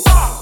Fuck!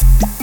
Yeah.